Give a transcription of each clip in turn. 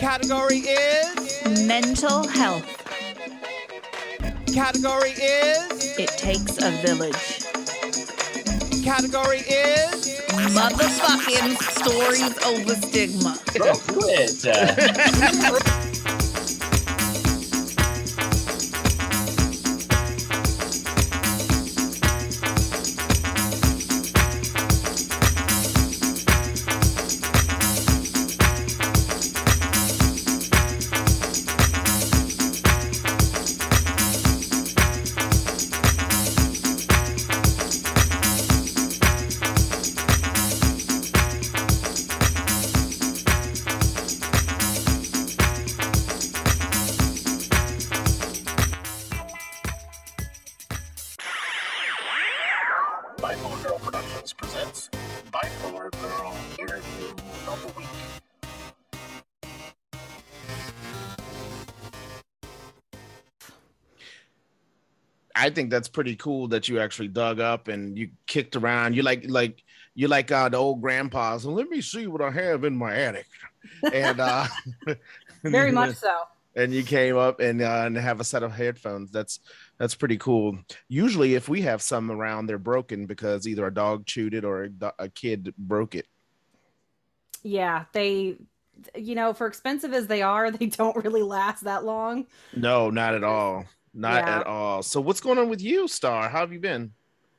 Category is Mental health. Category is It takes a village. Category is Motherfucking stories over stigma. Go through it. I think that's pretty cool that you actually dug up and you kicked around. You like like you like uh, the old grandpas. So let me see what I have in my attic. And uh Very much so. and you came up and uh, and have a set of headphones. That's that's pretty cool. Usually, if we have some around, they're broken because either a dog chewed it or a, a kid broke it. Yeah, they, you know, for expensive as they are, they don't really last that long. No, not at all. Not Yeah. at all. So, what's going on with you, Star? How have you been?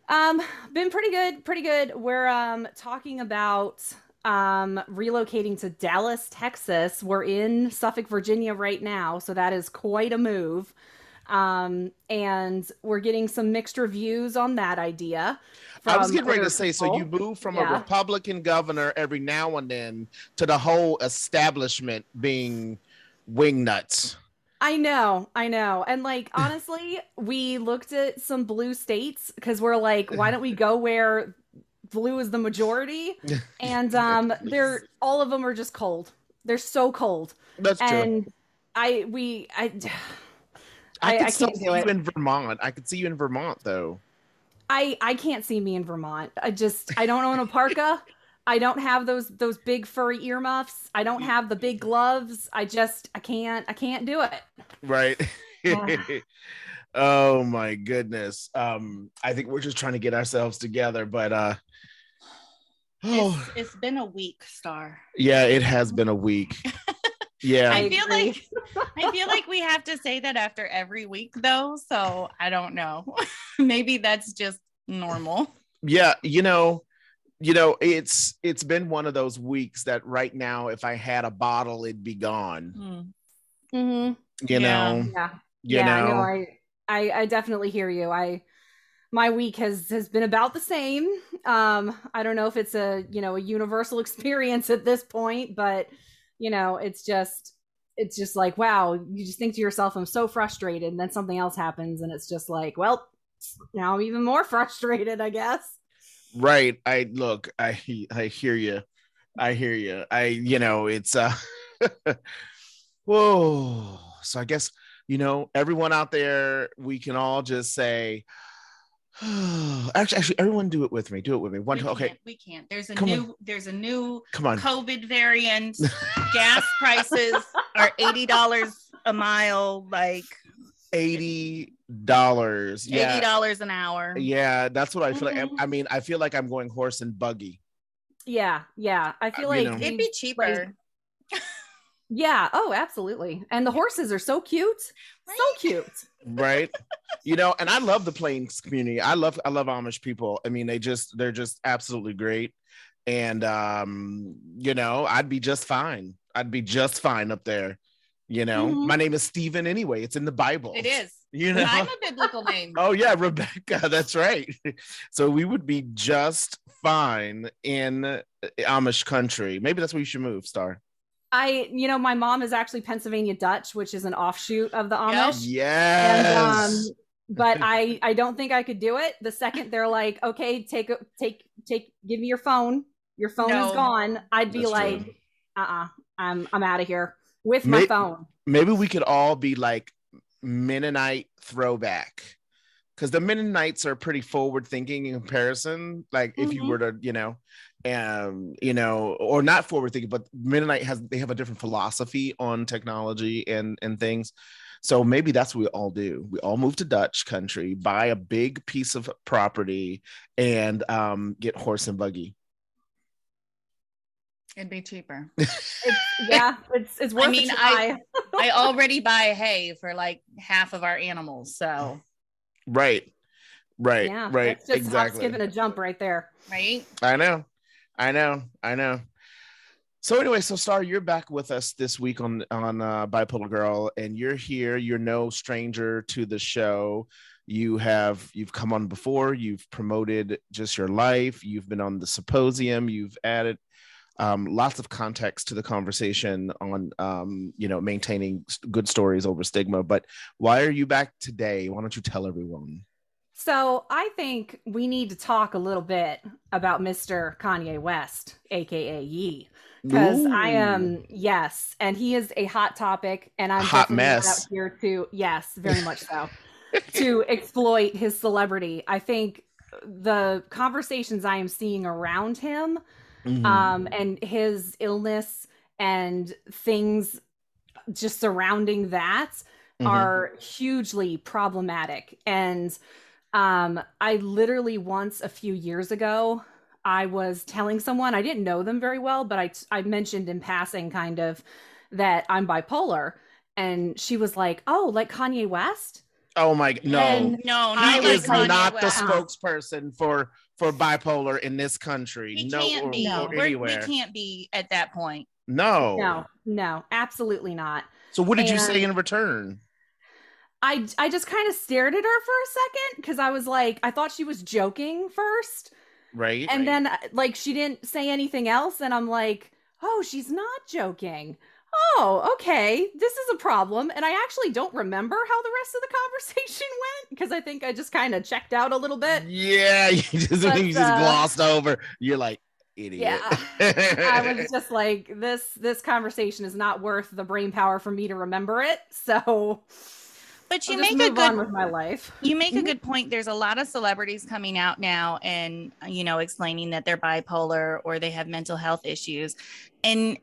Um, been pretty good, pretty good. We're um talking about um relocating to Dallas, Texas. We're in Suffolk, Virginia right now, so that is quite a move. Um, and we're getting some mixed reviews on that idea. I was getting ready to say, so you move from Yeah. a Republican governor every now and then to the whole establishment being wing nuts. I know, I know. And like honestly, we looked at some blue states because we're like, why don't we go where blue is the majority? And um they're all of them are just cold. They're so cold. That's true. And I we I I, I- could I can't see do you it. in Vermont. I could see you in Vermont though. I I can't see me in Vermont. I just I don't own a parka. I don't have those those big furry earmuffs. I don't have the big gloves. I just I can't I can't do it. Right. Yeah. oh my goodness. Um, I think we're just trying to get ourselves together, but uh oh It's, it's been a week, Star. yeah, it has been a week. Yeah. I I feel like I feel like we have to say that after every week though, so I don't know. Maybe that's just normal. yeah you know you know it's it's been one of those weeks that right now if i had a bottle it'd be gone Hmm. Mhm. you Yeah. know Yeah. you yeah, know no, I, I I definitely hear you. I my week has has been about the same. Um, I don't know if it's a you know a universal experience at this point, but you know, it's just it's just like wow, you just think to yourself, I'm so frustrated, and then something else happens, and it's just like, well, now I'm even more frustrated, I guess. Right. I look i i hear you i hear you i you know it's uh whoa. So i guess you know everyone out there we can all just say actually actually everyone do it with me. Do it with me. One We okay. can't, we can't. There's a Come on. new there's a new come on. COVID variant. Gas prices are eighty dollars a mile, like 80 dollars yeah eighty dollars an hour. Yeah, that's what I feel like. Mhm. I mean, I feel like I'm going horse and buggy. Yeah, yeah. I feel Uh, you like know. It'd be cheaper. yeah. Oh, absolutely. And the horses are so cute, so cute. right you know and i love the plains community i love i love amish people i mean they just they're just absolutely great and um you know i'd be just fine i'd be just fine up there you know Mhm. my name is Stephen anyway it's in the bible It is. you know I'm a biblical name. oh yeah rebecca that's right so we would be just fine in amish country maybe that's where you should move star I, you know, my mom is actually Pennsylvania Dutch, which is an offshoot of the Yep. Amish. And, yes um, but I, I don't think I could do it. The second they're like, okay, take, a- take, take, give me your phone. Your phone No. is gone. I'd be That's like, true. uh, uh-uh, I'm, I'm out of here with my phone. maybe we could all be like Mennonite throwback because the Mennonites are pretty forward thinking in comparison. Like if you Mhm. were to, you know, um you know or not forward thinking but mennonite has they have a different philosophy on technology and and things so maybe that's what we all do we all move to dutch country buy a big piece of property and um get horse and buggy It'd be cheaper. It's, yeah, it's it's worth I mean, a I try. I already buy hay for like half of our animals, so right right yeah, right It's just exactly skipping a jump right there. right. I know, I know, I know. So anyway, so Star, you're back with us this week on on uh, Bipolar Girl, and you're here. You're no stranger to the show. You have you've come on before. You've promoted just your life. You've been on the symposium. You've added um, lots of context to the conversation on um, you know maintaining good stories over stigma. But why are you back today? Why don't you tell everyone? So I think we need to talk a little bit about Mr. Kanye West, aka Ye, because I am yes, and he is a hot topic, and I'm Hot mess. out here to yes, very much so, to exploit his celebrity. I think the conversations I am seeing around him Mhm. um, and his illness and things just surrounding that Mhm. are hugely problematic. And um, I literally once a few years ago, I was telling someone I didn't know them very well, but I I mentioned in passing kind of that I'm bipolar, and she was like, "Oh, like Kanye West." Oh my no. And No, I he not like is Kanye not the spokesperson for for bipolar in this country. We no, can't or, be. or We're- we can't be at that point. No. No, no, absolutely not. So what did you say in return? I I just kind of stared at her for a second because I was like, I thought she was joking first, Right. and then uh, like she didn't say anything else, and I'm like, oh, she's not joking. Oh, okay, this is a problem, and I actually don't remember how the rest of the conversation went because I think I just kind of checked out a little bit. yeah, you just, But, you just uh, glossed over. You're like idiot. Yeah. I was just like, this this conversation is not worth the brain power for me to remember it. So But you make a good with my life. you make a Mhm. good point there's a lot of celebrities coming out now and you know explaining that they're bipolar or they have mental health issues and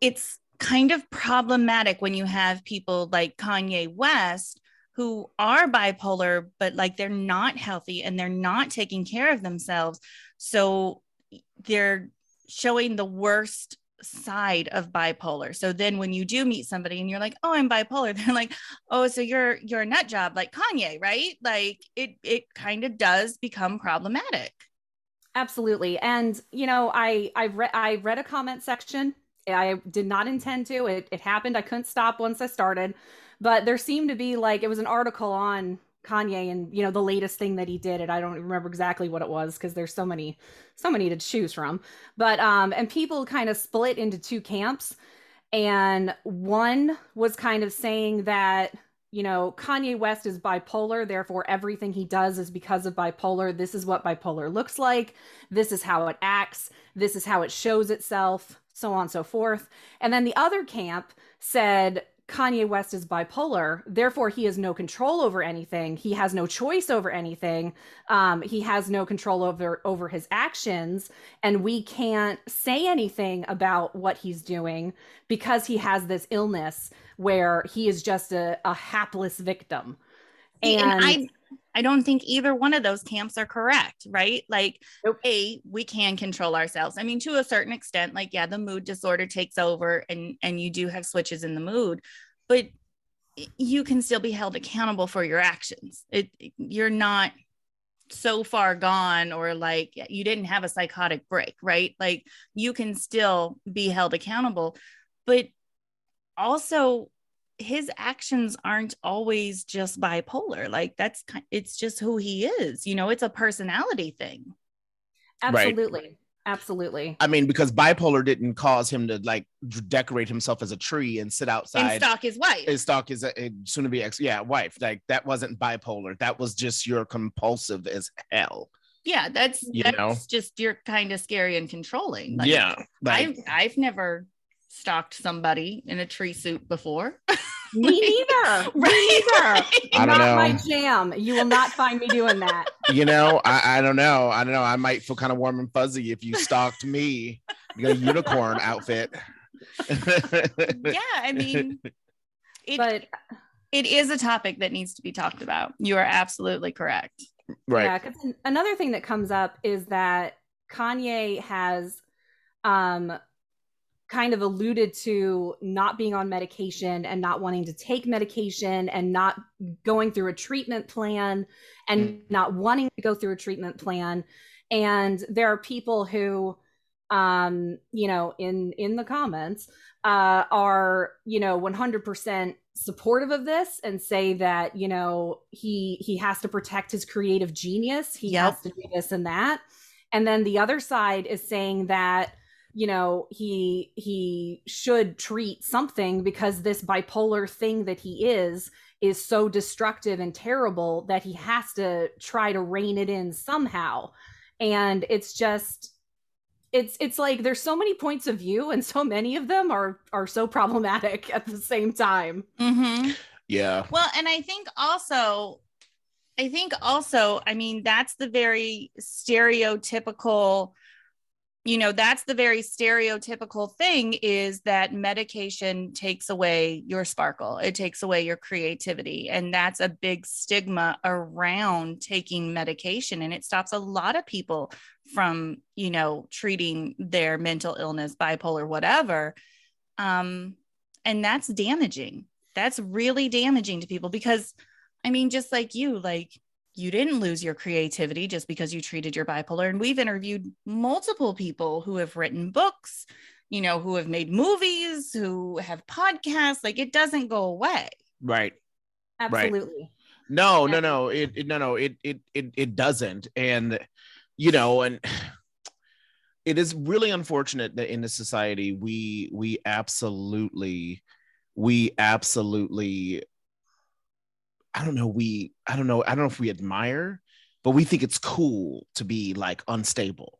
it's kind of problematic when you have people like Kanye West who are bipolar but like they're not healthy and they're not taking care of themselves so they're showing the worst side of bipolar so then when you do meet somebody and you're like oh i'm bipolar they're like oh so you're you're a nut job like kanye right like it it kind of does become problematic Absolutely. And you know, I I read I read a comment section. I did not intend to. It it happened. I couldn't stop once I started. But there seemed to be like it was an article on Kanye and you know the latest thing that he did and I don't remember exactly what it was because there's so many so many to choose from. But um and people kind of split into two camps and one was kind of saying that you know, Kanye West is bipolar, therefore everything he does is because of bipolar. This is what bipolar looks like. This is how it acts. This is how it shows itself, so on and so forth. And then the other camp said Kanye West is bipolar, therefore he has no control over anything. He has no choice over anything. Um, he has no control over over his actions, and we can't say anything about what he's doing because he has this illness where he is just a, a hapless victim. See, And, I I don't think either one of those camps are correct, right? Like, Nope. a we can control ourselves. I mean, to a certain extent, like yeah, the mood disorder takes over, and and you do have switches in the mood, but you can still be held accountable for your actions. It you're not so far gone or like you didn't have a psychotic break, right? Like you can still be held accountable, but also his actions aren't always just bipolar. Like that's it's just who he is. You know, it's a personality thing. absolutely, absolutely. I mean, because bipolar didn't cause him to like decorate himself as a tree and sit And outside stalk his wife. and stalk his uh, soon to be ex, yeah, wife. Like that wasn't bipolar. That was just you're compulsive as hell. yeah, that's You that's know? just you're kind of scary and controlling. Like, yeah, like I've I've never stalked somebody in a tree suit before. Me neither. Me Right. neither. I don't not know. my jam. You will not find me doing that. you know, I, I don't know. I don't know. I might feel kind of warm and fuzzy if you stalked me in a unicorn outfit. yeah, I mean, it, But it is a topic that needs to be talked about. You are absolutely correct. right. Yeah, 'cause another thing that comes up is that Kanye has um kind of alluded to not being on medication and not wanting to take medication and not going through a treatment plan and not wanting to go through a treatment plan. And there are people who um you know in in the comments uh are you know 100% supportive of this and say that you know he he has to protect his creative genius. He Yep. has to do this and that. And then the other side is saying that you know he he should treat something because this bipolar thing that he is is so destructive and terrible that he has to try to rein it in somehow and it's just it's it's like there's so many points of view and so many of them are are so problematic at the same time Mm-hmm. Yeah. Well, and I think also, I think also, I mean, that's the very stereotypical, you know, that's the very stereotypical thing is that medication takes away your sparkle, it takes away your creativity. And that's a big stigma around taking medication. And it stops a lot of people from, you know, treating their mental illness, bipolar, whatever. Um, and that's damaging that's really damaging to people because i mean just like you like you didn't lose your creativity just because you treated your bipolar and we've interviewed multiple people who have written books you know who have made movies who have podcasts like it doesn't go away Right. absolutely No, no, no. It, it no, no. It, it it it doesn't. And you know, and it is really unfortunate that in this society we we absolutely we absolutely I don't know, we I don't know, I don't know if we admire, but we think it's cool to be like unstable.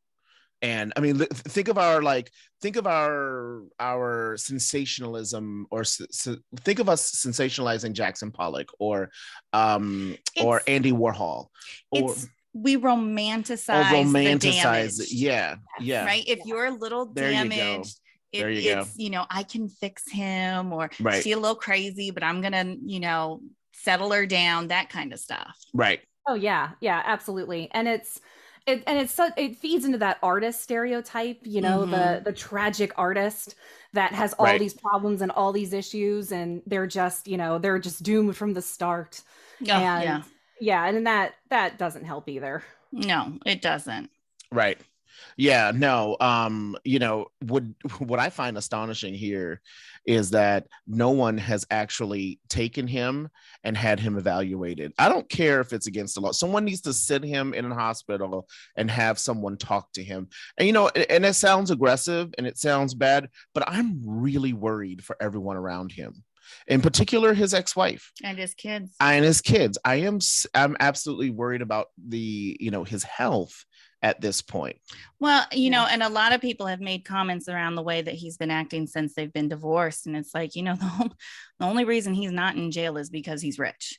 And I mean, think of our like, think of our our sensationalism, or think of us sensationalizing Jackson Pollock, or um, or Andy Warhol, or, it's we or romanticize, the romanticize it. Yeah, yeah, right if you're a little There you go. damaged it- There you go. it's you know i can fix him or Right. she a little crazy but i'm gonna you know settle her down that kind of stuff right, Oh yeah, yeah, absolutely. And it's it and it's so it feeds into that artist stereotype, you know, the mm-hmm. the tragic artist that has all Right. these problems and all these issues and they're just, you know, they're just doomed from the start. Oh, and yeah yeah, and that that doesn't help either. no it doesn't right. Yeah, no. Um, you know, what what I find astonishing here is that no one has actually taken him and had him evaluated. I don't care if it's against the law. Someone needs to sit him in a hospital and have someone talk to him. And you know, and it sounds aggressive and it sounds bad, but I'm really worried for everyone around him. In particular, his ex-wife. and his kids and his kids. I am i'm absolutely worried about the you know his health at this point. well you know and a lot of people have made comments around the way that he's been acting since they've been divorced and it's like you know the, whole, the only reason he's not in jail is because he's rich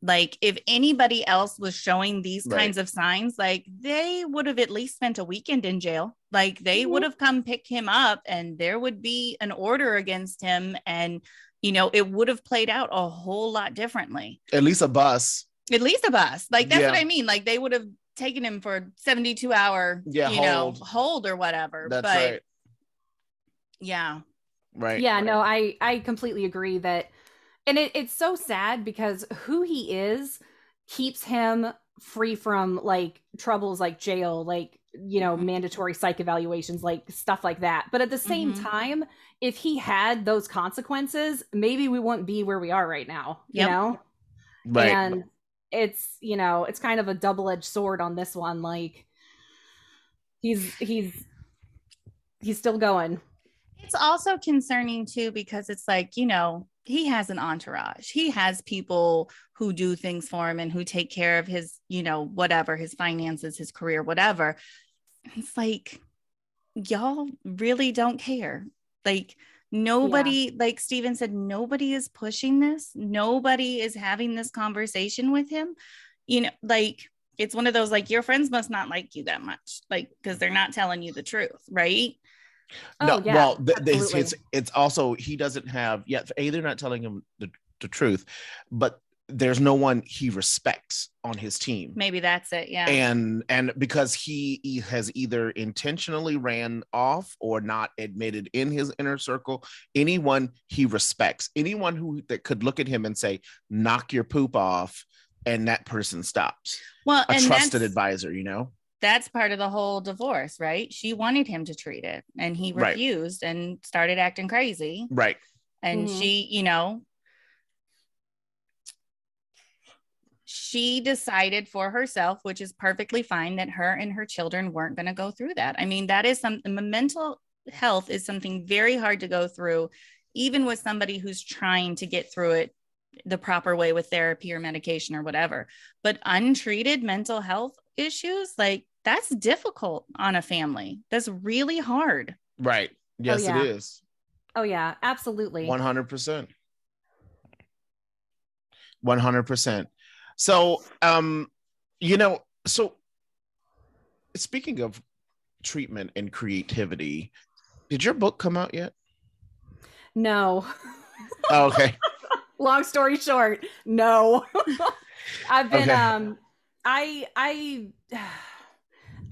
like if anybody else was showing these Right. kinds of signs like they would have at least spent a weekend in jail like they Mhm. would have come pick him up and there would be an order against him and you know it would have played out a whole lot differently At least a bus. at least a bus like that's what i mean like they would have taken him for 72 hour Yeah, you know hold. hold or whatever That's but right. yeah Right. yeah right. no i i completely agree that and it, it's so sad because who he is keeps him free from like troubles like jail like you know Mhm. mandatory psych evaluations like stuff like that but at the same Mhm. time if he had those consequences maybe we wouldn't be where we are right now you know Right. and it's you know it's kind of a double-edged sword on this one like he's he's he's still going. It's also concerning too because it's like you know he has an entourage. He has people who do things for him and who take care of his you know whatever his finances his career whatever. It's like y'all really don't care. Like Nobody, like Steven said, nobody is pushing this. Nobody is having this conversation with him. You know, like it's one of those like your friends must not like you that much, like because they're not telling you the truth, right? no, Oh, yeah, well, th- th- it's, it's it's also he doesn't have yet. A, they're not telling him the, the truth, but there's no one he respects on his team. Maybe that's it. Yeah. and and because he, he has either intentionally ran off or not admitted in his inner circle anyone he respects anyone who that could look at him and say knock your poop off and that person stops well, a and trusted advisor you know that's part of the whole divorce, right? She wanted him to treat it and he Right. refused and started acting crazy. right and Mhm. she you know she decided for herself which is perfectly fine that her and her children weren't going to go through that. I mean that is something mental health is something very hard to go through even with somebody who's trying to get through it the proper way with therapy or medication or whatever. But untreated mental health issues like that's difficult on a family. That's really hard. Right. Oh, yes yeah. it is. Oh yeah, absolutely. 100% 100% so um you know so speaking of treatment and creativity did your book come out yet No. oh, okay Long story short, no. I've been Okay. um I I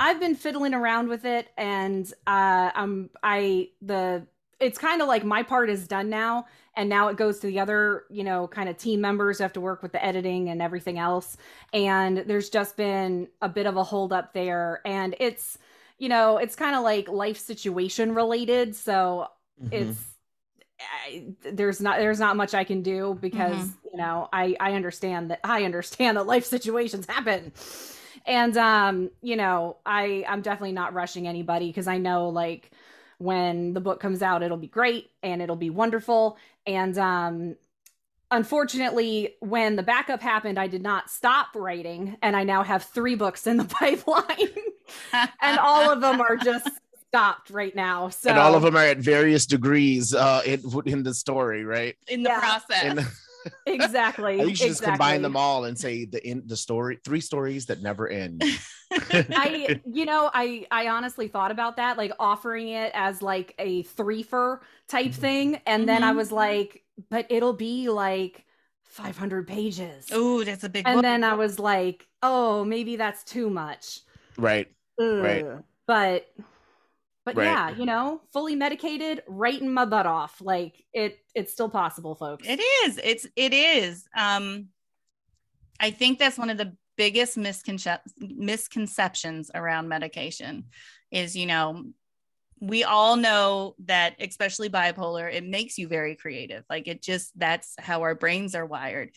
I've been fiddling around with it and uh I'm I the it's kind of like my part is done now and now it goes to the other, you know, kind of team members who have to work with the editing and everything else. And there's just been a bit of a hold up there and it's you know, it's kind of like life situation related, so Mhm. it's I, there's not there's not much I can do because you know I I understand that I understand that life situations happen, and um you know I I'm definitely not rushing anybody because I know like when the book comes out it'll be great and it'll be wonderful. And um unfortunately when the backup happened I did not stop writing and I now have three books in the pipeline. And all of them are just stopped right now. So and all of them are at various degrees uh in, in the story right? In the Yeah. process. And exactly. I think you should just combine them all and say the in the story three stories that never end I, you know, I, I honestly thought about that, like offering it as like a threefer type Mhm. thing, and then I Mhm. was like, but it'll be like 500 pages, Oh, that's a big and book. then I was like, oh, maybe that's too much. right Right. But, but Right. yeah, you know, fully medicated, writing my butt off, like it, it's still possible, folks. It is. It's it is. Um I think that's one of the biggest misconcep- misconceptions around medication is, you know, we all know that especially bipolar, it makes you very creative. Like it just that's how our brains are wired.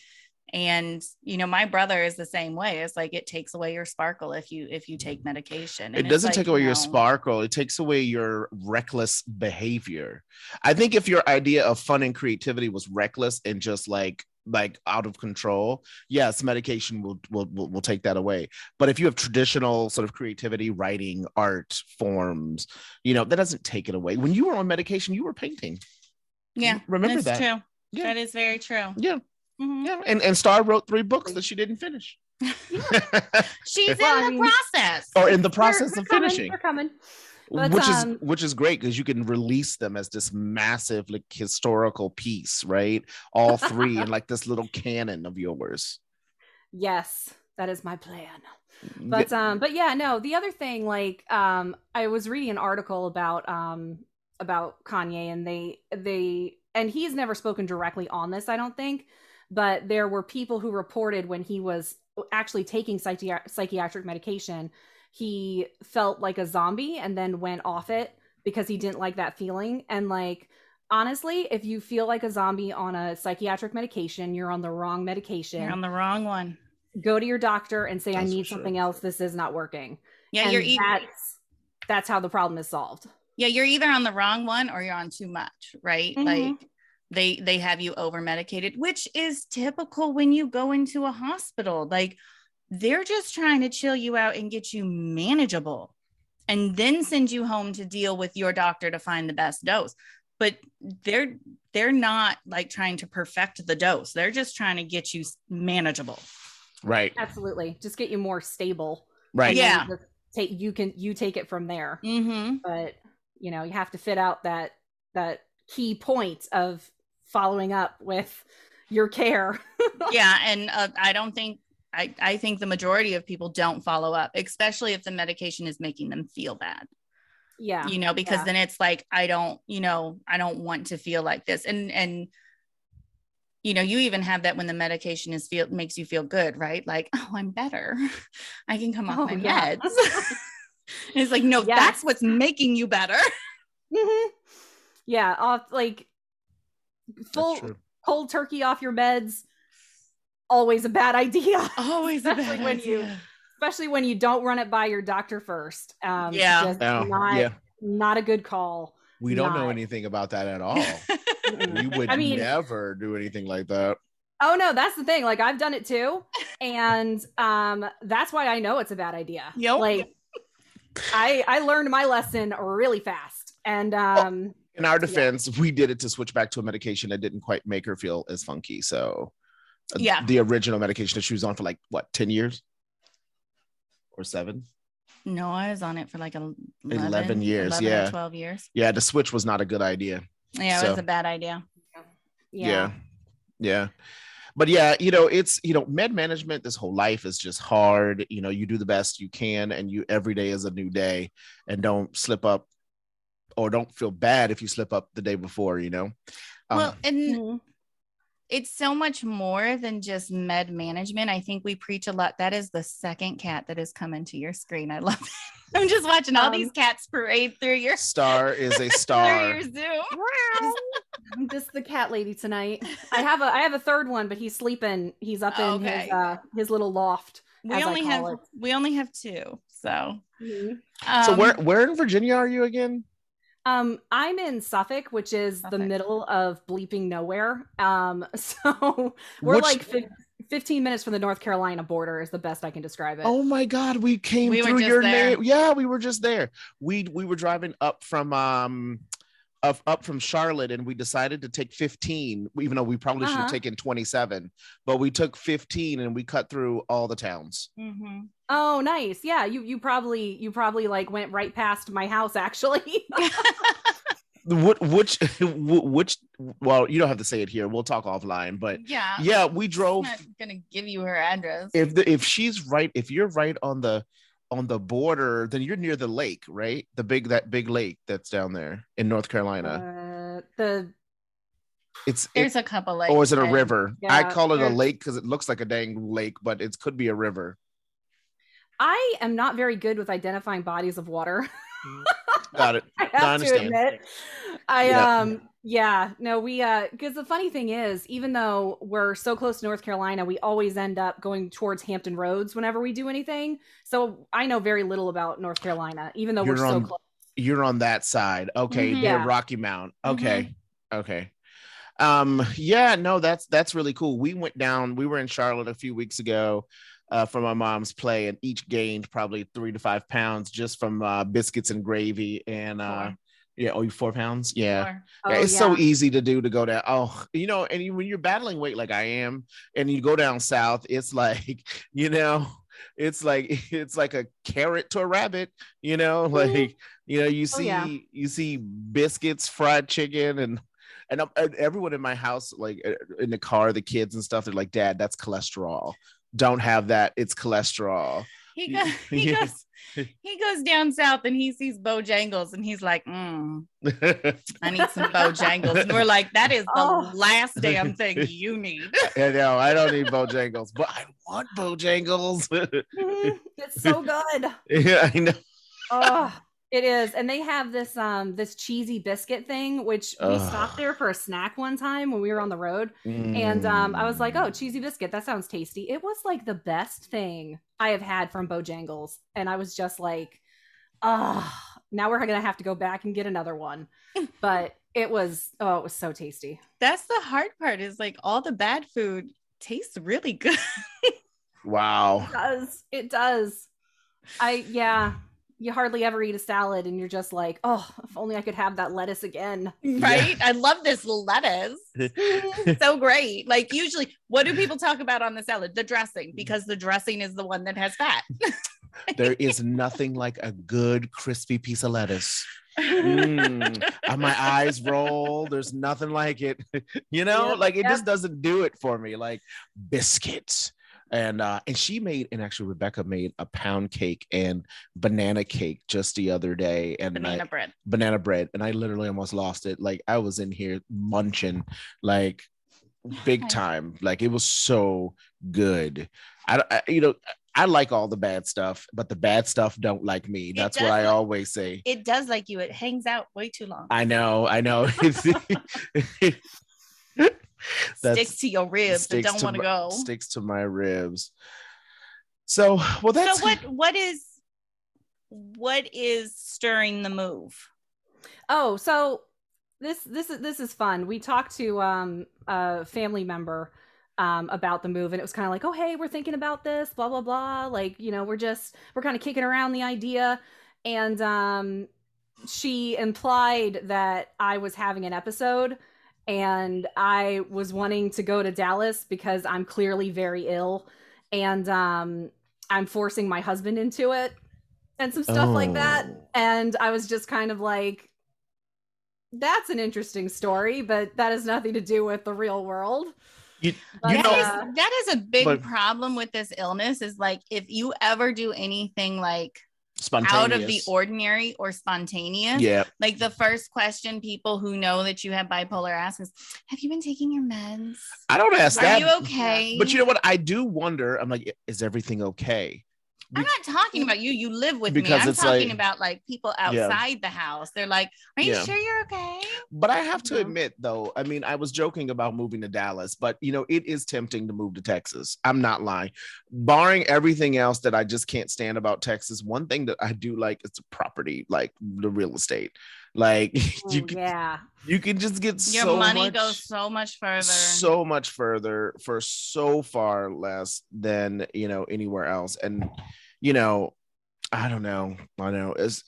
And you know, my brother is the same way. It's like it takes away your sparkle if you if you take medication. it And it's doesn't like, take away you your sparkle it takes away your reckless behavior i think if your idea of fun and creativity was reckless and just like like out of control yes medication will will will, will take that away but if you have traditional sort of creativity writing art forms you know that doesn't take it away when you were on medication you were painting Yeah. remember that's that true. Yeah. That is very true. yeah Mhm. yeah and and star wrote three books that she didn't finish She's Well, in the process. or in the They're- process they're of coming, finishing They're coming. Which um, is which is great because you can release them as this massive like historical piece right? All three in like this little canon of yours. Yes, that is my plan. but um but yeah no the other thing like um i was reading an article about um about kanye and they they and he's never spoken directly on this i don't think but there were people who reported when he was actually taking psychi- psychiatric medication he felt like a zombie and then went off it because he didn't like that feeling and like honestly if you feel like a zombie on a psychiatric medication you're on the wrong medication You're on the wrong one. go to your doctor and say i That's for need sure. something else this is not working Yeah, and you're e- that's that's how the problem is solved yeah, you're either on the wrong one or you're on too much, right? Mhm. Like they they have you over medicated, which is typical when you go into a hospital. Like they're just trying to chill you out and get you manageable and then send you home to deal with your doctor to find the best dose. but they're they're not like trying to perfect the dose. They're just trying to get you manageable. Right. Absolutely. Just get you more stable. Right. and Yeah. just Take you can you take it from there. Mm-hmm. But you know, you have to fit out that that key point of following up with your care. yeah and uh, i don't think I, I think the majority of people don't follow up especially if the medication is making them feel bad yeah. you know because Yeah. then it's like i don't you know i don't want to feel like this and and you know you even have that when the medication is feel makes you feel good right like oh i'm better i can come off Oh, my yeah. meds it's like no Yes. that's what's making you better Mhm. Yeah, off like full cold turkey off your meds. Always a bad idea, always a Especially bad when you- especially when you don't run it by your doctor first. Um, Yeah. just Oh, not yeah. not a good call. We don't know anything about that at all. We would I mean- never do anything like that. Oh no, that's the thing. Like I've done it too, and um, that's why I know it's a bad idea. Yep. Like I I learned my lesson really fast, and um, In our defense, we did it to switch back to a medication that didn't quite make her feel as funky. So, Yeah. the original medication that she was on for like what, 10 years or seven? no i was on it for like a 11, 11 years, 11 yeah. 12 years Yeah, the switch was not a good idea. yeah it was a bad idea yeah. yeah yeah but yeah you know it's you know med management this whole life is just hard you know you do the best you can and you every day is a new day and don't slip up or don't feel bad if you slip up the day before you know um, well and Mhm. It's so much more than just med management. I think we preach a lot. That is the second cat that has come into your screen. I love it. I'm just watching all Um, these cats parade through your star is a through star your Zoom. I'm just the cat lady tonight. I have a I have a third one, but he's sleeping. He's up in Okay. his uh his little loft. We as I only have it. we only have two. So so um, where where in virginia are you again Um, I'm in Suffolk, which is the middle of bleeping nowhere. Um, so we're Which- like fif- 15 minutes from the North Carolina border is the best I can describe it. oh my god we came We were through just your there. name yeah we were just there we we were driving up from um up, up from Charlotte and we decided to take 15 even though we probably should have Uh-huh. taken 27 but we took 15 and we cut through all the towns mhm. Oh, nice. Yeah, you you probably you probably like went right past my house actually. What which which well you don't have to say it here we'll talk offline but yeah. yeah we drove I'm not gonna give you her address. if the if she's right if you're right on the on the border then you're near the lake right? The big that big lake that's down there in North Carolina. Uh, the it's it, There's a couple like or is it a river? I call it a lake because it looks like a dang lake but it could be a river. I am not very good with identifying bodies of water. Got it I I have to understand. admit. I Yeah. um yeah, no, we uh because the funny thing is, even though we're so close to North Carolina, we always end up going towards Hampton Roads whenever we do anything. So I know very little about North Carolina, even though You're we're so on- close. you're on that side okay Mhm. near Yeah. rocky mount Mhm. okay okay um yeah no that's that's really cool we went down we were in charlotte a few weeks ago uh, for my mom's play and each gained probably three to five pounds just from uh, biscuits and gravy and uh yeah oh you four pounds yeah Oh, Yeah, it's so easy to do to go down. Oh, you know, and you, when you're battling weight like I am, and you go down south, it's like, you know, it's like it's like a carrot to a rabbit. You know, like you know, you see yeah. you see biscuits, fried chicken, and and, and everyone in my house, like uh, in the car, the kids and stuff, they're like, "Dad, that's cholesterol. Don't have that. It's cholesterol." he Y- goes, he yeah. goes he goes down south and he sees Bojangles and he's like, mm, I need some Bojangles. And we're like, that is the Oh. last damn thing you need. I know I don't need Bojangles, but I want Bojangles. Mhm. It's so good. yeah, I know. oh, it is. And they have this um this cheesy biscuit thing, which we Ugh. stopped there for a snack one time when we were on the road. And um, I was like, Mm. oh, cheesy biscuit, that sounds tasty. It was like the best thing I have had from Bojangles. And I was just like, oh, now we're gonna have to go back and get another one. But it was oh, it was so tasty. That's the hard part is like all the bad food tastes really good. wow. It does. It does. I yeah. You hardly ever eat a salad and you're just like, oh, if only I could have that lettuce again. Right? I love this lettuce. so great. Like usually, what do people talk about on the salad? The dressing, because the dressing is the one that has fat. there is nothing like a good crispy piece of lettuce. Mm, uh, my eyes roll. There's nothing like it. you know, Yep, like it yep. just doesn't do it for me. Like biscuits. And uh and she made and actually Rebecca made a pound cake and banana cake just the other day and Banana I, bread. banana bread and I literally almost lost it. Like I was in here munching like big time. Like it was so good. I, I you know I like all the bad stuff, but the bad stuff don't like me. That's what I like- always say. It does like you. It hangs out way too long. I know, I know. That's- sticks to your ribs and don't want to go. Sticks to my ribs. So well that's so what what is what is stirring the move? Oh, so this this is this is fun. We talked to um a family member um about the move and it was kind of like, "Oh, hey, we're thinking about this, blah blah blah." Like, you know, we're just we're kind of kicking around the idea and um she implied that I was having an episode and I was wanting to go to Dallas because I'm clearly very ill and um I'm forcing my husband into it and some stuff like that Oh. and I was just kind of like that's an interesting story, but that has nothing to do with the real world. You- But, you That know- is that is a big But- problem with this illness is like if you ever do anything like spontaneous. Out of the ordinary or spontaneous, Yeah. like the first question people who know that you have bipolar ask is, Have you been taking your meds? I don't ask Are that. Are you okay? But you know what? I do wonder. I'm like, is everything okay? I'm not talking about you. You live with Because me. I'm talking like- about like people Yeah. outside the house. They're like, Are you Yeah. sure you're okay? But I have to Yeah. admit, though, I mean, I was joking about moving to Dallas, but you know, it is tempting to move to Texas. I'm not lying. Barring everything else that I just can't stand about Texas, one thing that I do like is the property, like the real estate. Like you oh, can yeah. you can just get Your so money much, goes so much further. so much further for so far less than you know anywhere else. And you know, I don't know. I know is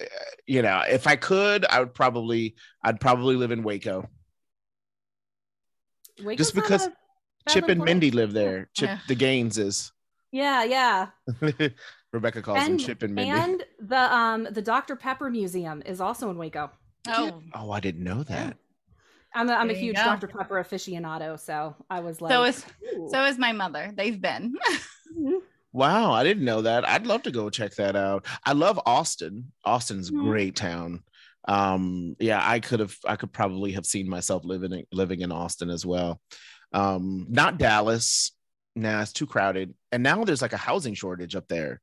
you know, if I could, I would probably I'd probably live in Waco. Waco's Just because Chip and place. Mindy live there. Chip Yeah. the Gaines is. Yeah, yeah. Rebecca calls them And, Chip and Mindy. and the um the Dr. Pepper Museum is also in Waco. Oh, oh, I didn't know that. I'm a, I'm a huge go. Dr. Pepper aficionado, so I was like, so is "Ooh." so is my mother. They've been. Mhm. Wow, I didn't know that. I'd love to go check that out. I love Austin. Austin's a Mhm. great town. Um, yeah, I could have I could probably have seen myself living living in Austin as well. Um, not Dallas. Nah, it's too crowded. And now there's like a housing shortage up there.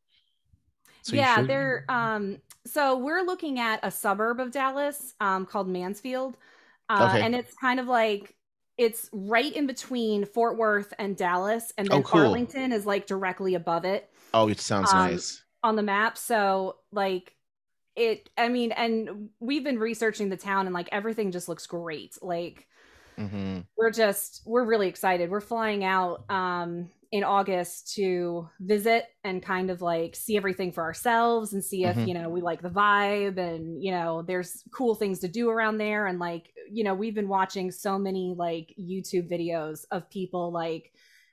So yeah, should- they're um so we're looking at a suburb of Dallas um called Mansfield. Uh Okay. and it's kind of like it's right in between Fort Worth and Dallas and then Oh, cool. Arlington is like directly above it Oh, it sounds um, nice. on the map. So like it I mean and we've been researching the town and like everything just looks great. Like hmm we're just we're really excited we're flying out um in august to visit and kind of like see everything for ourselves and see if Mhm. you know we like the vibe and you know there's cool things to do around there and like you know we've been watching so many like youtube videos of people like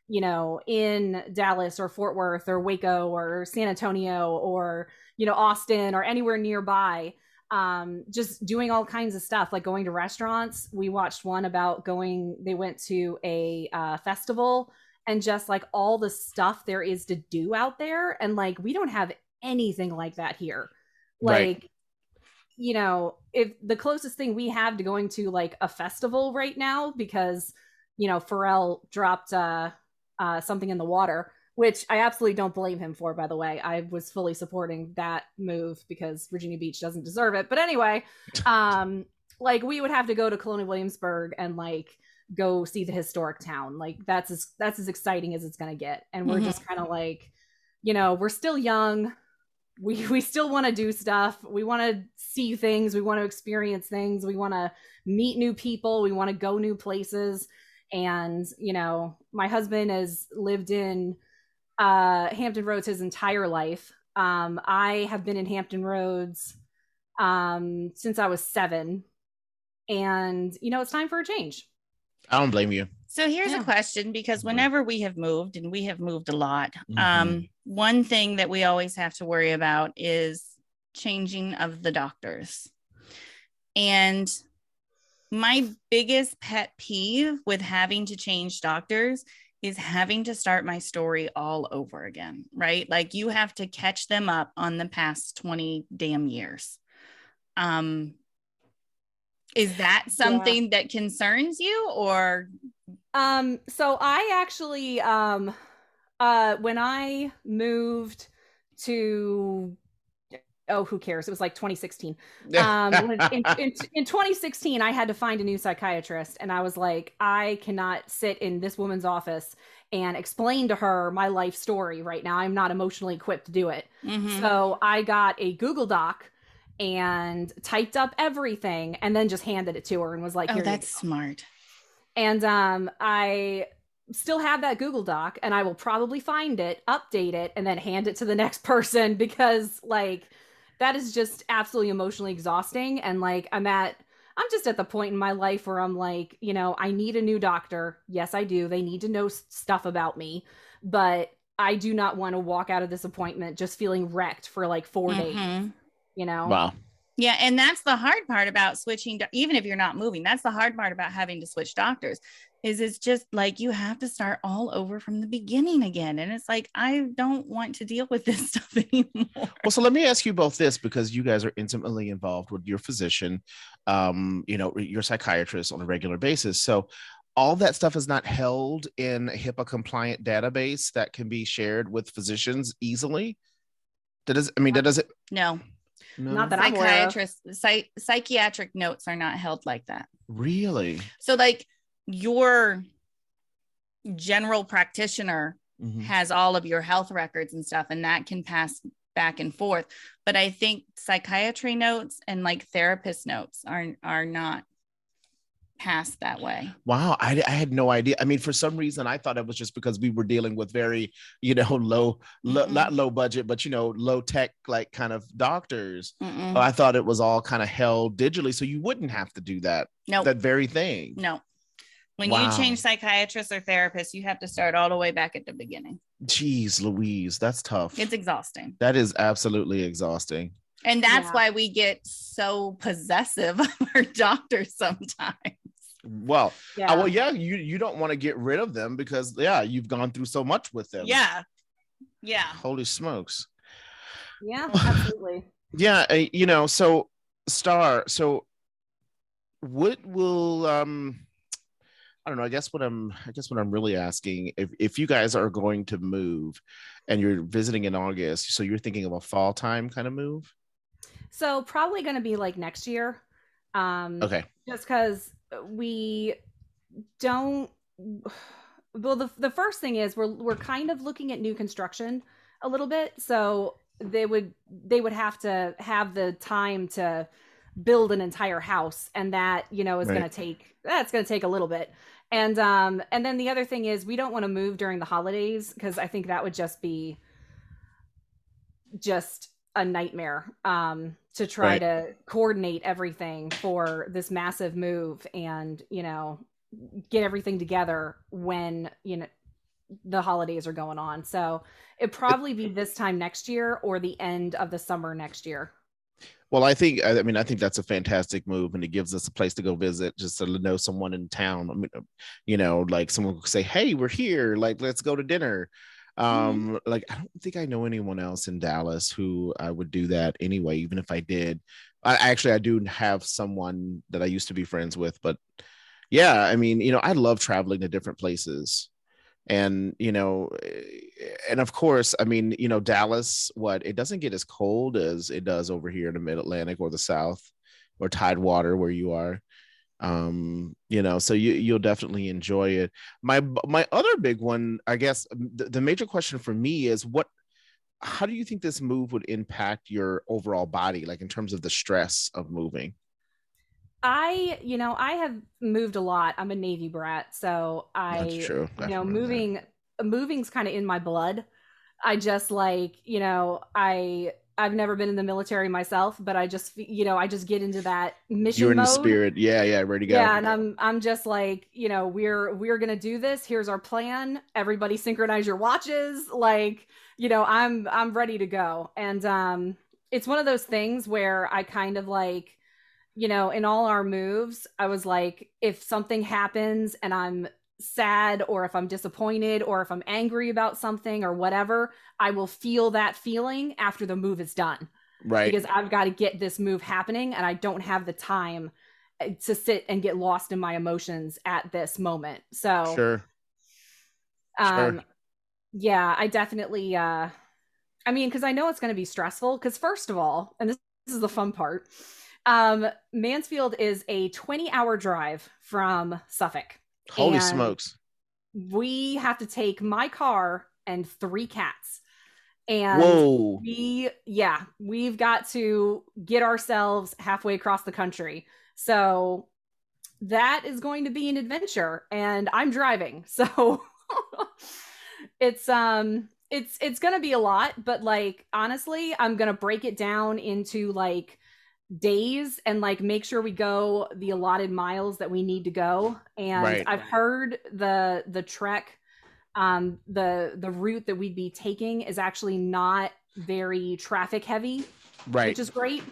you know in dallas or fort worth or waco or san antonio or you know austin or anywhere nearby um just doing all kinds of stuff like going to restaurants we watched one about going they went to a uh, festival and just like all the stuff there is to do out there and like we don't have anything like that here Right. like you know if the closest thing we have to going to like a festival right now because you know pharrell dropped uh uh something in the water which I absolutely don't blame him for, by the way. I was fully supporting that move because Virginia Beach doesn't deserve it. But anyway, um, like we would have to go to Colonial Williamsburg and like go see the historic town. Like that's as that's as exciting as it's gonna get. And we're Mhm. just kind of like, you know, we're still young. We we still want to do stuff. We want to see things. We want to experience things. We want to meet new people. We want to go new places. And you know, my husband has lived in uh Hampton Roads his entire life. Um, I have been in Hampton Roads um, since I was seven, and you know it's time for a change. I don't blame you. So here's Yeah. a question because Mhm. whenever we have moved and we have moved a lot, Mhm. um, one thing that we always have to worry about is changing of the doctors. And my biggest pet peeve with having to change doctors is having to start my story all over again, right? Like you have to catch them up on the past 20 damn years. Um is that something that concerns you or Um, so I actually, um, uh, when I moved to, oh, who cares? It was like 2016. Um, in, in, in 2016, I had to find a new psychiatrist, and I was like, I cannot sit in this woman's office and explain to her my life story right now. I'm not emotionally equipped to do it. Mhm. So I got a Google Doc and typed up everything, and then just handed it to her and was like, oh, "Here you that's go." smart. And um, I still have that Google Doc, and I will probably find it, update it, and then hand it to the next person because, like, that is just absolutely emotionally exhausting. And like, I'm at, I'm just at the point in my life where I'm like, you know, I need a new doctor. Yes, I do. They need to know stuff about me, but I do not want to walk out of this appointment just feeling wrecked for like 4 days. You know? wow. Yeah, and that's the hard part about switching. do- Even if you're not moving, that's the hard part about having to switch doctors. Is it's just like you have to start all over from the beginning again, and it's like I don't want to deal with this stuff anymore. Well, so let me ask you both this because you guys are intimately involved with your physician, um, you know, your psychiatrist on a regular basis. So all that stuff is not held in a HIPAA compliant database that can be shared with physicians easily. That does, I mean, that doesn't. No, No, Not that I'm aware of. psychiatrist, psych, psychiatric notes are not held like that. really. So, like your general practitioner Mhm. has all of your health records and stuff, and that can pass back and forth. But I think psychiatry notes and like therapist notes are are not passed that way. Wow, I, I had no idea. I mean, for some reason, I thought it was just because we were dealing with very, you know, low, lo- Mm-mm. not low budget, but you know, low tech, like kind of doctors. Mm-mm. I thought it was all kind of held digitally, so you wouldn't have to do that. Nope. That very thing. no. When Wow. you change psychiatrists or therapists, you have to start all the way back at the beginning. Jeez, Louise, that's tough. It's exhausting. that is absolutely exhausting. And that's Yeah. why we get so possessive of our doctors sometimes. Well, Yeah. uh, well, yeah, you you don't want to get rid of them because yeah, you've gone through so much with them. Yeah. Yeah. Holy smokes. yeah, absolutely. Yeah, uh, you know, so Star, so what will um I don't know, I guess what I'm I guess what I'm really asking if if you guys are going to move and you're visiting in August, so you're thinking of a fall time kind of move? So probably going to be like next year. Um, Okay. Just because we don't. Well, the the first thing is we're we're kind of looking at new construction a little bit, so they would they would have to have the time to build an entire house, and that you know is Right. going to take that's going to take a little bit. And um and then the other thing is we don't want to move during the holidays because I think that would just be just a nightmare um to try Right. to coordinate everything for this massive move and you know get everything together when you know the holidays are going on so it'd probably be this time next year or the end of the summer next year Well, I think I I mean I think that's a fantastic move, and it gives us a place to go visit, just to know someone in town. I mean, you know, like someone could say, "Hey, we're here. Like, let's go to dinner." Um, like I don't think I know anyone else in Dallas who I would do that anyway. Even if I did, I actually I do have someone that I used to be friends with, but yeah, I mean, you know, I love traveling to different places. And you know eh, and of course i mean you know dallas what it doesn't get as cold as it does over here in the mid-atlantic or the south or tidewater where you are um you know so you you'll definitely enjoy it. My my other big one i guess the, the major question for me is what how do you think this move would impact your overall body like in terms of the stress of moving? I you know i have moved a lot. I'm a navy brat so i that's true. you know remember that. moving moving's kind of in my blood. I just like, you know, I I've never been in the military myself, but I just you know, I just get into that mission You're in the spirit. Yeah, yeah, ready to go. Yeah, and I'm I'm just like, you know, we're we're gonna do this. Here's our plan. Everybody synchronize your watches. Like, you know, I'm I'm ready to go. And um it's one of those things where I kind of like, you know, in all our moves, I was like, if something happens and I'm sad or if I'm disappointed or if I'm angry about something or whatever, I will feel that feeling after the move is done right. because I've got to get this move happening and I don't have the time uh, to sit and get lost in my emotions at this moment. So, Sure. um, sure. yeah, I definitely, uh, I mean, because I know it's going to be stressful. Because, first of all, and this, this is the fun part, um, Mansfield is a 20 hour drive from Suffolk. Holy smokes. We have to take my car and three cats. And Whoa. we yeah we've got to get ourselves halfway across the country so that is going to be an adventure and i'm driving so it's um it's it's gonna be a lot but like honestly i'm gonna break it down into like days and like make sure we go the allotted miles that we need to go. And Right. i've heard the the trek um the the route that we'd be taking is actually not very traffic heavy Right. which is great.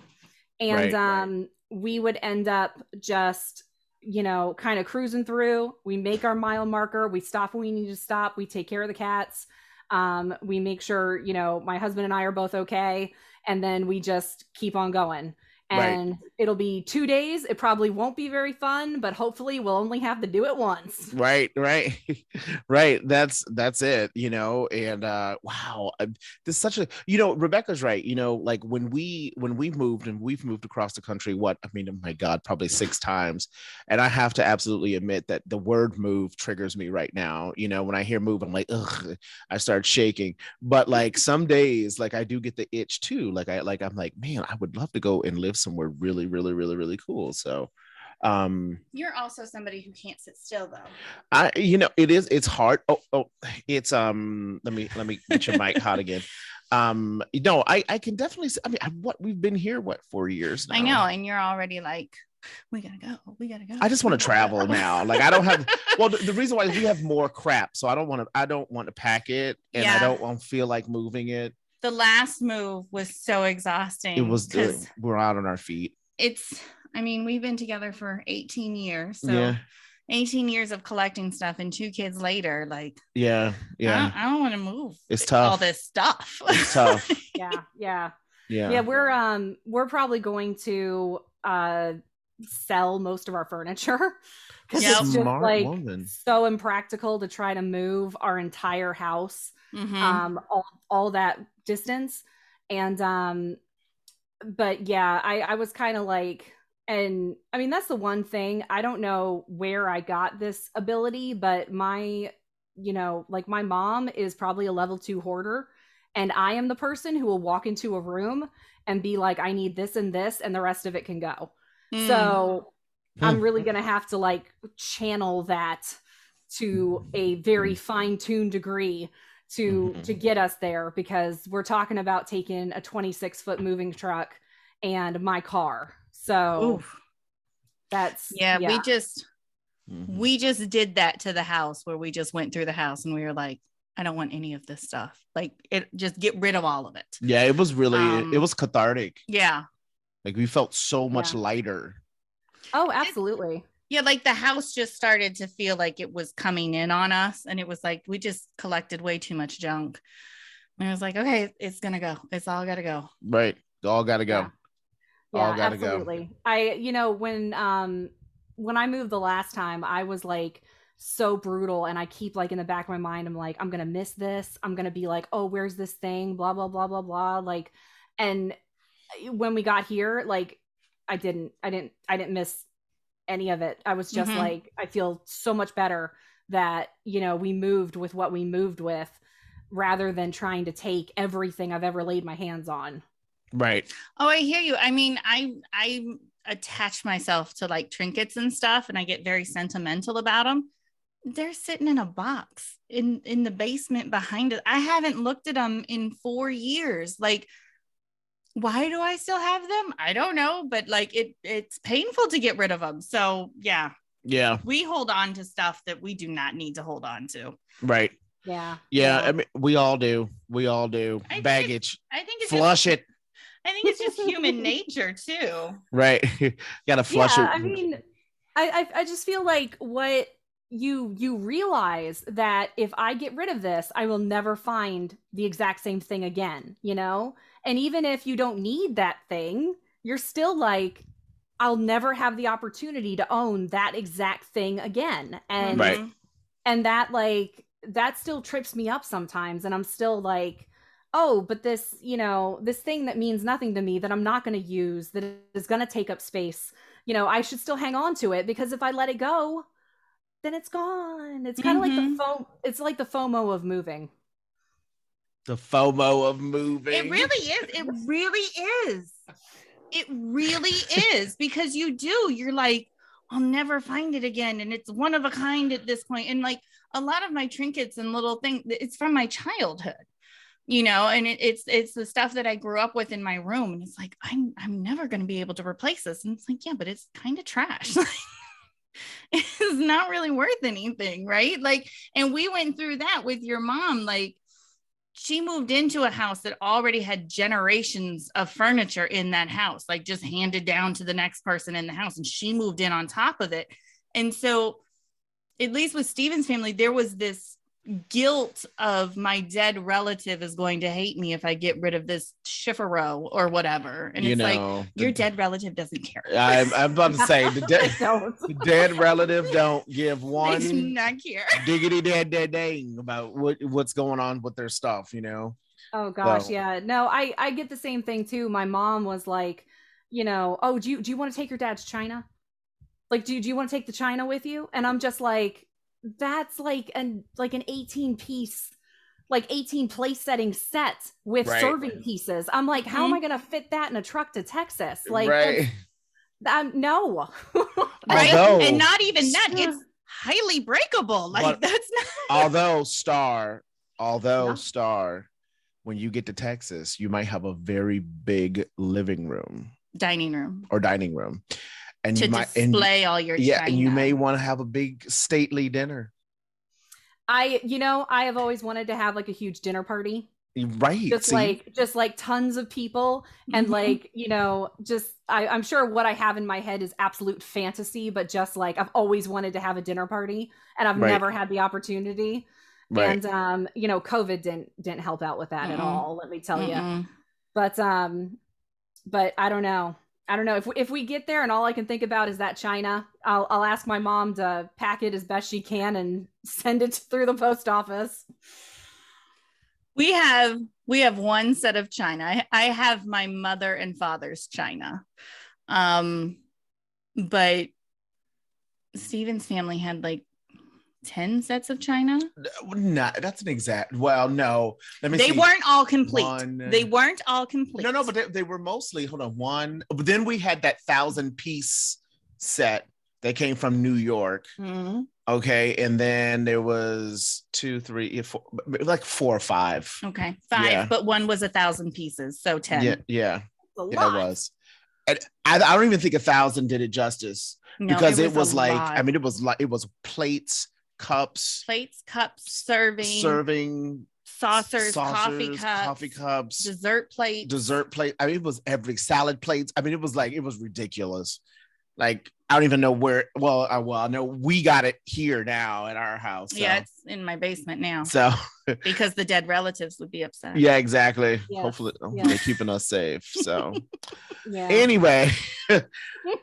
And Right, right. um we would end up just you know kind of cruising through. We make our mile marker. We stop when we need to stop. We take care of the cats. Um we make sure you know my husband and i are both okay. And then we just keep on going Right. and it'll be two days. It probably won't be very fun but hopefully we'll only have to do it once. Right right. Right. That's that's it you know? And uh wow. I- this is such a you know rebecca's right you know like when we when we moved and we've moved across the country what i mean oh my god probably six times. And i have to absolutely admit that the word move triggers me right now. You know when i hear move i'm like ugh i start shaking. But like some days like i do get the itch too. Like i like i'm like man i would love to go and live somewhere really really really really cool so um You're also somebody who can't sit still though. I you know it is it's hard. Oh oh it's um let me let me get your mic hot again. Um you know I I can definitely i mean I, what we've been here what 4 years now. I know, and you're already like, we gotta go, we gotta go. I just want to travel now. Like I don't have well the, the reason why is we have more crap so I don't want to I don't want to pack it and I don't want to feel like moving it. The last move was so exhausting. It was 'cause we're out on our feet. it's. I mean, we've been together for 18 years, so yeah. 18 years of collecting stuff, and two kids later, like, Yeah. I Yeah. don't, I don't want to move. It's tough. all this stuff. It's tough. yeah yeah Yeah. yeah we're um we're probably going to uh sell most of our furniture because Yep. it's just Smart like woman. so impractical to try to move our entire house Mhm. um all, all that distance and um but yeah i i was kind of like and i mean that's the one thing i don't know where i got this ability but my you know like my mom is probably a level 2 hoarder and i am the person who will walk into a room and be like i need this and this and the rest of it can go Mm. so Hmm. i'm really gonna have to like channel that to a very fine-tuned degree to Mhm. to get us there because we're talking about taking a 26 foot moving truck and my car so Oof. that's yeah, we just Mhm. we just did that to the house where we just went through the house and we were like, I don't want any of this stuff. Like it just get rid of all of it. Yeah, it was really Um, it was cathartic. Yeah. Like we felt so much Yeah. lighter. oh absolutely Yeah, like the house just started to feel like it was coming in on us. And it was like we just collected way too much junk. And I was like, okay, it's gonna go. It's all gotta go. Right. All gotta go. Yeah. All yeah gotta go. absolutely i you know when um when i moved the last time i was like so brutal and i keep like in the back of my mind i'm like i'm gonna miss this i'm gonna be like oh where's this thing blah blah blah blah blah like and when we got here like i didn't i didn't i didn't miss any of it i was just Mhm. like i feel so much better that you know we moved with what we moved with rather than trying to take everything i've ever laid my hands on Right. Oh, I hear you. I mean, I I attach myself to like trinkets and stuff and I get very sentimental about them. they're sitting in a box in in the basement behind it. I haven't looked at them in 4 years. Like why do I still have them? I don't know, but like it it's painful to get rid of them. So, yeah, Yeah, we hold on to stuff that we do not need to hold on to. right. Yeah. Yeah, I mean, we all do. We all do. I think Baggage. I think it's Flush just, it. I think it's just human nature too. Right. Gotta flush yeah, it. I mean, I, I I just feel like what you you realize that if I get rid of this, I will never find the exact same thing again, you know? And even if you don't need that thing, you're still like I'll never have the opportunity to own that exact thing again. And Right. And that like that still trips me up sometimes and i'm still like oh but this you know this thing that means nothing to me that i'm not going to use that is going to take up space you know i should still hang on to it because if i let it go then it's gone it's kind of like Mhm. the foam it's like the fomo of moving the FOMO of moving. It really is. It really is. It really is because you do. You're like, I'll never find it again. And it's one of a kind at this point. And like a lot of my trinkets and little things, it's from my childhood, you know, and it, it's it's the stuff that I grew up with in my room. And it's like, I'm I'm never gonna be able to replace this. And it's like, yeah, but it's kind of trash. it's not really worth anything, right? Like, and we went through that with your mom, like she moved into a house that already had generations of furniture in that house, like just handed down to the next person in the house. And she moved in on top of it. And so, at least with Steven's family, there was this guilt of my dead relative is going to hate me if I get rid of this chifforobe or whatever. And you it's like, your the- dead relative doesn't care. I'm, I'm about to say the, de- the dead relative don't give They do one not care. diggity dead dead dang about what what's going on with their stuff. You know. Oh gosh, So- yeah. No, I I get the same thing too. My mom was like, you know, oh, do you do you want to take your dad's china? Like, do do you want to take the china with you? And I'm just like, that's like an like an 18 piece, like 18 place setting set with Right. serving pieces. I'm like, how am I gonna fit that in a truck to Texas? Like, right. that's- um, no. Right. Although- and not even that, it's highly breakable. Like, But- that's not. although star although Yeah. star when you get to texas you might have a very big living room dining room or dining room and to you might and, display all your yeah and you may want to have a big stately dinner I, you know, I have always wanted to have like a huge dinner party. right just see? like just like tons of people and Mhm. like you know just I, i'm sure what i have in my head is absolute fantasy but just like i've always wanted to have a dinner party and i've Right. never had the opportunity right and um you know covid didn't didn't help out with that at Mm-mm. all let me tell you Mm-mm. but um but i don't know i don't know if if we get there and all i can think about is that china i'll i'll ask my mom to pack it as best she can and send it through the post office We have we have one set of china. I, I have my mother and father's china. Um but Steven's family had like 10 sets of china. no that's an exact well no let me They see. weren't all complete. One- They weren't all complete. no no but they, they were mostly hold on one but then we had that thousand piece set that came from new york Mhm. okay and then there was two three four like four or five Okay, five, Yeah. but one was a thousand pieces, so 10. yeah yeah Yeah, it was. And I, I don't even think a thousand did it justice No, because it a was, like lot. I mean it was like it was plates, cups, plates, cups, serving, serving saucers, coffee cups, coffee cups, dessert plates. dessert plate. I mean it was every salad plates. I mean it was like it was ridiculous. Like I don't even know where. Well, I, well I know we got it here now at our house. So. Yeah, it's in my basement now So because the dead relatives would be upset. yeah, exactly. Yes, Hopefully, hopefully yes. they're keeping us safe. So. yeah anyway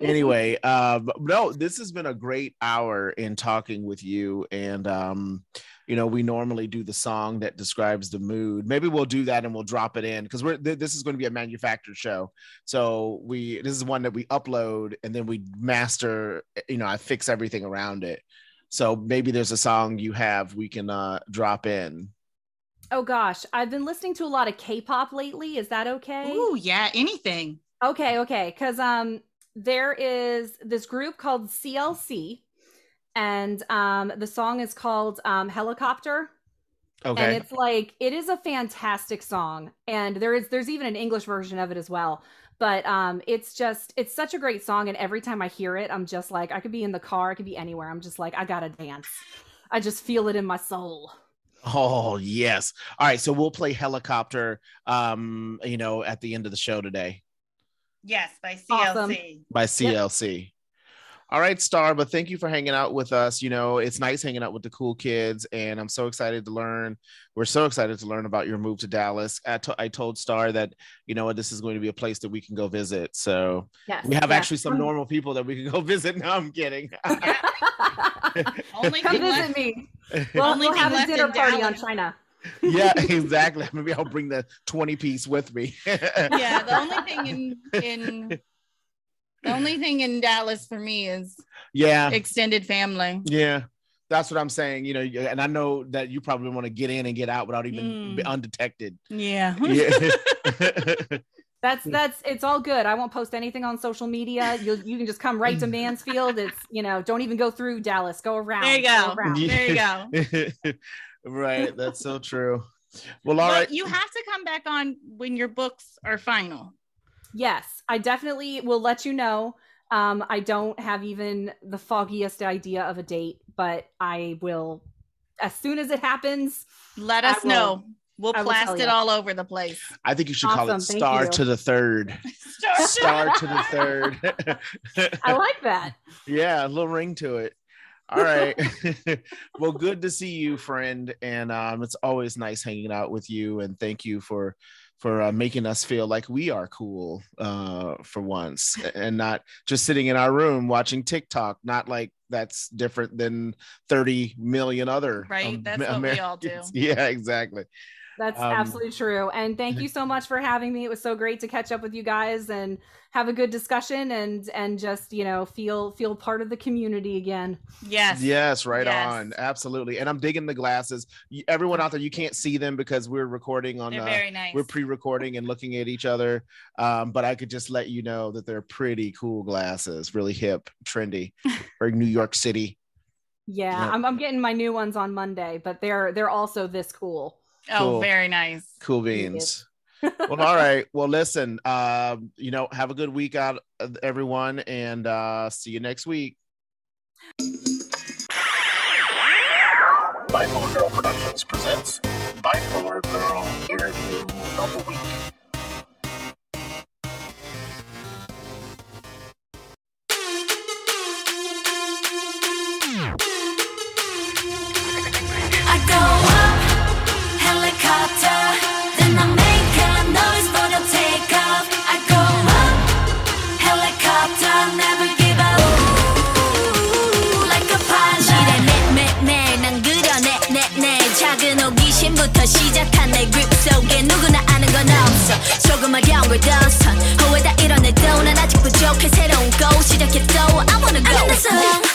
anyway um no this has been a great hour in talking with you and um you know we normally do the song that describes the mood maybe we'll do that and we'll drop it in because we're th- this is going to be a manufactured show so we this is one that we upload and then we master you know i fix everything around it so maybe there's a song you have we can uh drop in Oh gosh, I've been listening to a lot of K-pop lately. Is that okay? Ooh, yeah, anything. Okay, okay. Cuz um there is this group called CLC and um, the song is called um, Helicopter. Okay. And it's like it is a fantastic song, and there is there's even an English version of it as well. But um, it's just it's such a great song, and every time I hear it, I'm just like I could be in the car, I could be anywhere. I'm just like I gotta dance. I just feel it in my soul. Oh yes. All right. So we'll play helicopter. Um, you know, at the end of the show today Yes, by CLC. Awesome. by CLC. All right, Star. But thank you for hanging out with us. You know, it's nice hanging out with the cool kids, and I'm so excited to learn. We're so excited to learn about your move to Dallas. I, to- I told Star that you know what this is going to be a place that we can go visit. So Yes, we have yes. actually some normal people that we can go visit. No, I'm kidding. Only Come visit left, me. We'll, Only we'll have a dinner in party on China. yeah, exactly. Maybe I'll bring the 20 piece with me. yeah, the only thing in in the only thing in Dallas for me is yeah. extended family. Yeah, that's what I'm saying. You know, and I know that you probably want to get in and get out without even Mm. be undetected. Yeah. Yeah. That's that's it's all good. I won't post anything on social media. You you can just come right to Mansfield. It's you know don't even go through Dallas. Go around. There you go. around. Yeah. There you go. right. That's so true. Well, all but right. you have to come back on when your books are final. Yes, I definitely will let you know. Um, I don't have even the foggiest idea of a date, but I will as soon as it happens. Let us will- know. We'll I will tell blast it all over the place. I think you should call it star you. to the third. Star to the third. I like that. yeah, a little ring to it. All right. well, good to see you, friend. And um, it's always nice hanging out with you. And thank you for for uh, making us feel like we are cool uh, for once, and not just sitting in our room watching TikTok. Not like that's different than thirty million other Right, um, that's what we all do. Yeah, exactly. That's Um, absolutely true. And thank you so much for having me. It was so great to catch up with you guys and have a good discussion and and just, you know, feel feel part of the community again. Yes. Yes, right Yes. on. Absolutely. And I'm digging the glasses. Everyone out there, you can't see them because we're recording on They're uh, very nice. we're pre-recording and looking at each other um, but i could just let you know that they're pretty cool glasses really hip trendy for new york city Yeah, Yeah. I'm I'm getting my new ones on Monday, but they're they're also this cool. Oh, Cool. very nice. cool beans well all right well listen um, you know have a good week out uh, everyone and uh, see you next week Bipolar Girl Productions presents Bipolar Girl Interview of the Week. 걸 더선 후회다 이뤄내도 난 아직 부족해 새로운 go 시작했도 I wanna go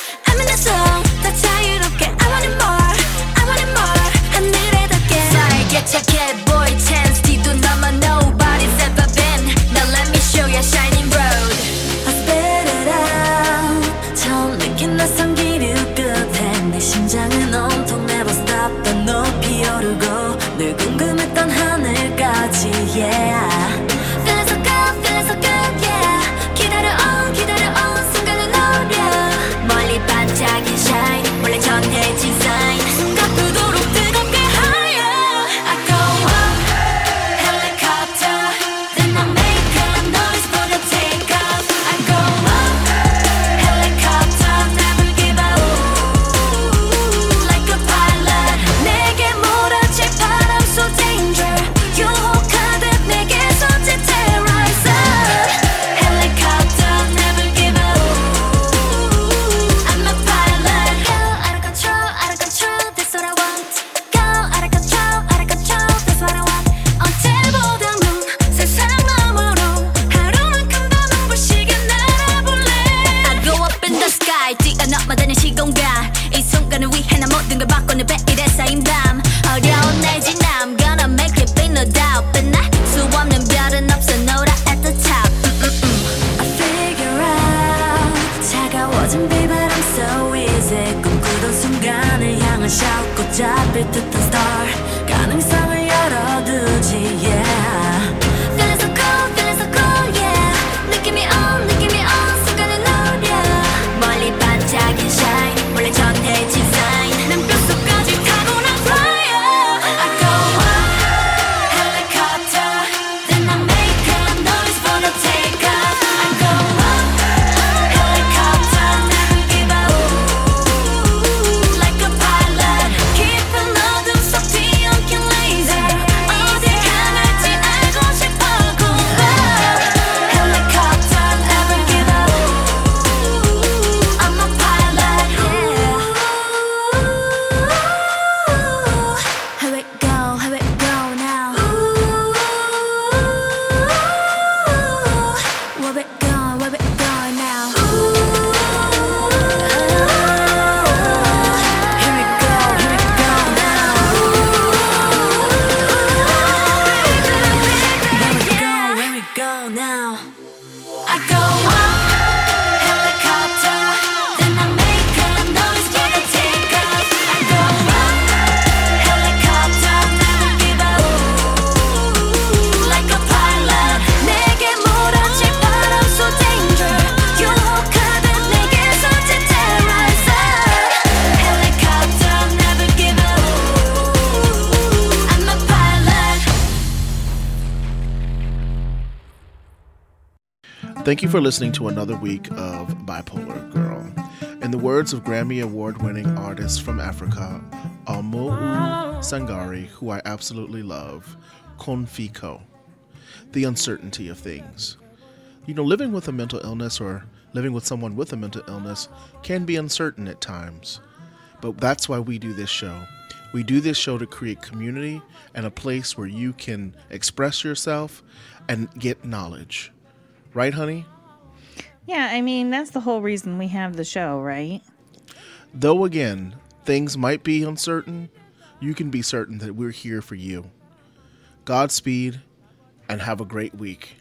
Thank you for listening to another week of Bipolar Girl. In the words of Grammy Award winning artist from Africa, Oumou Sangaré, who I absolutely love, Konfiko, the uncertainty of things. You know, living with a mental illness or living with someone with a mental illness can be uncertain at times. But that's why we do this show. We do this show to create community and a place where you can express yourself and get knowledge. Right, honey? Yeah, I mean, that's the whole reason we have the show, right? Though again, things might be uncertain, you can be certain that we're here for you. Godspeed and have a great week.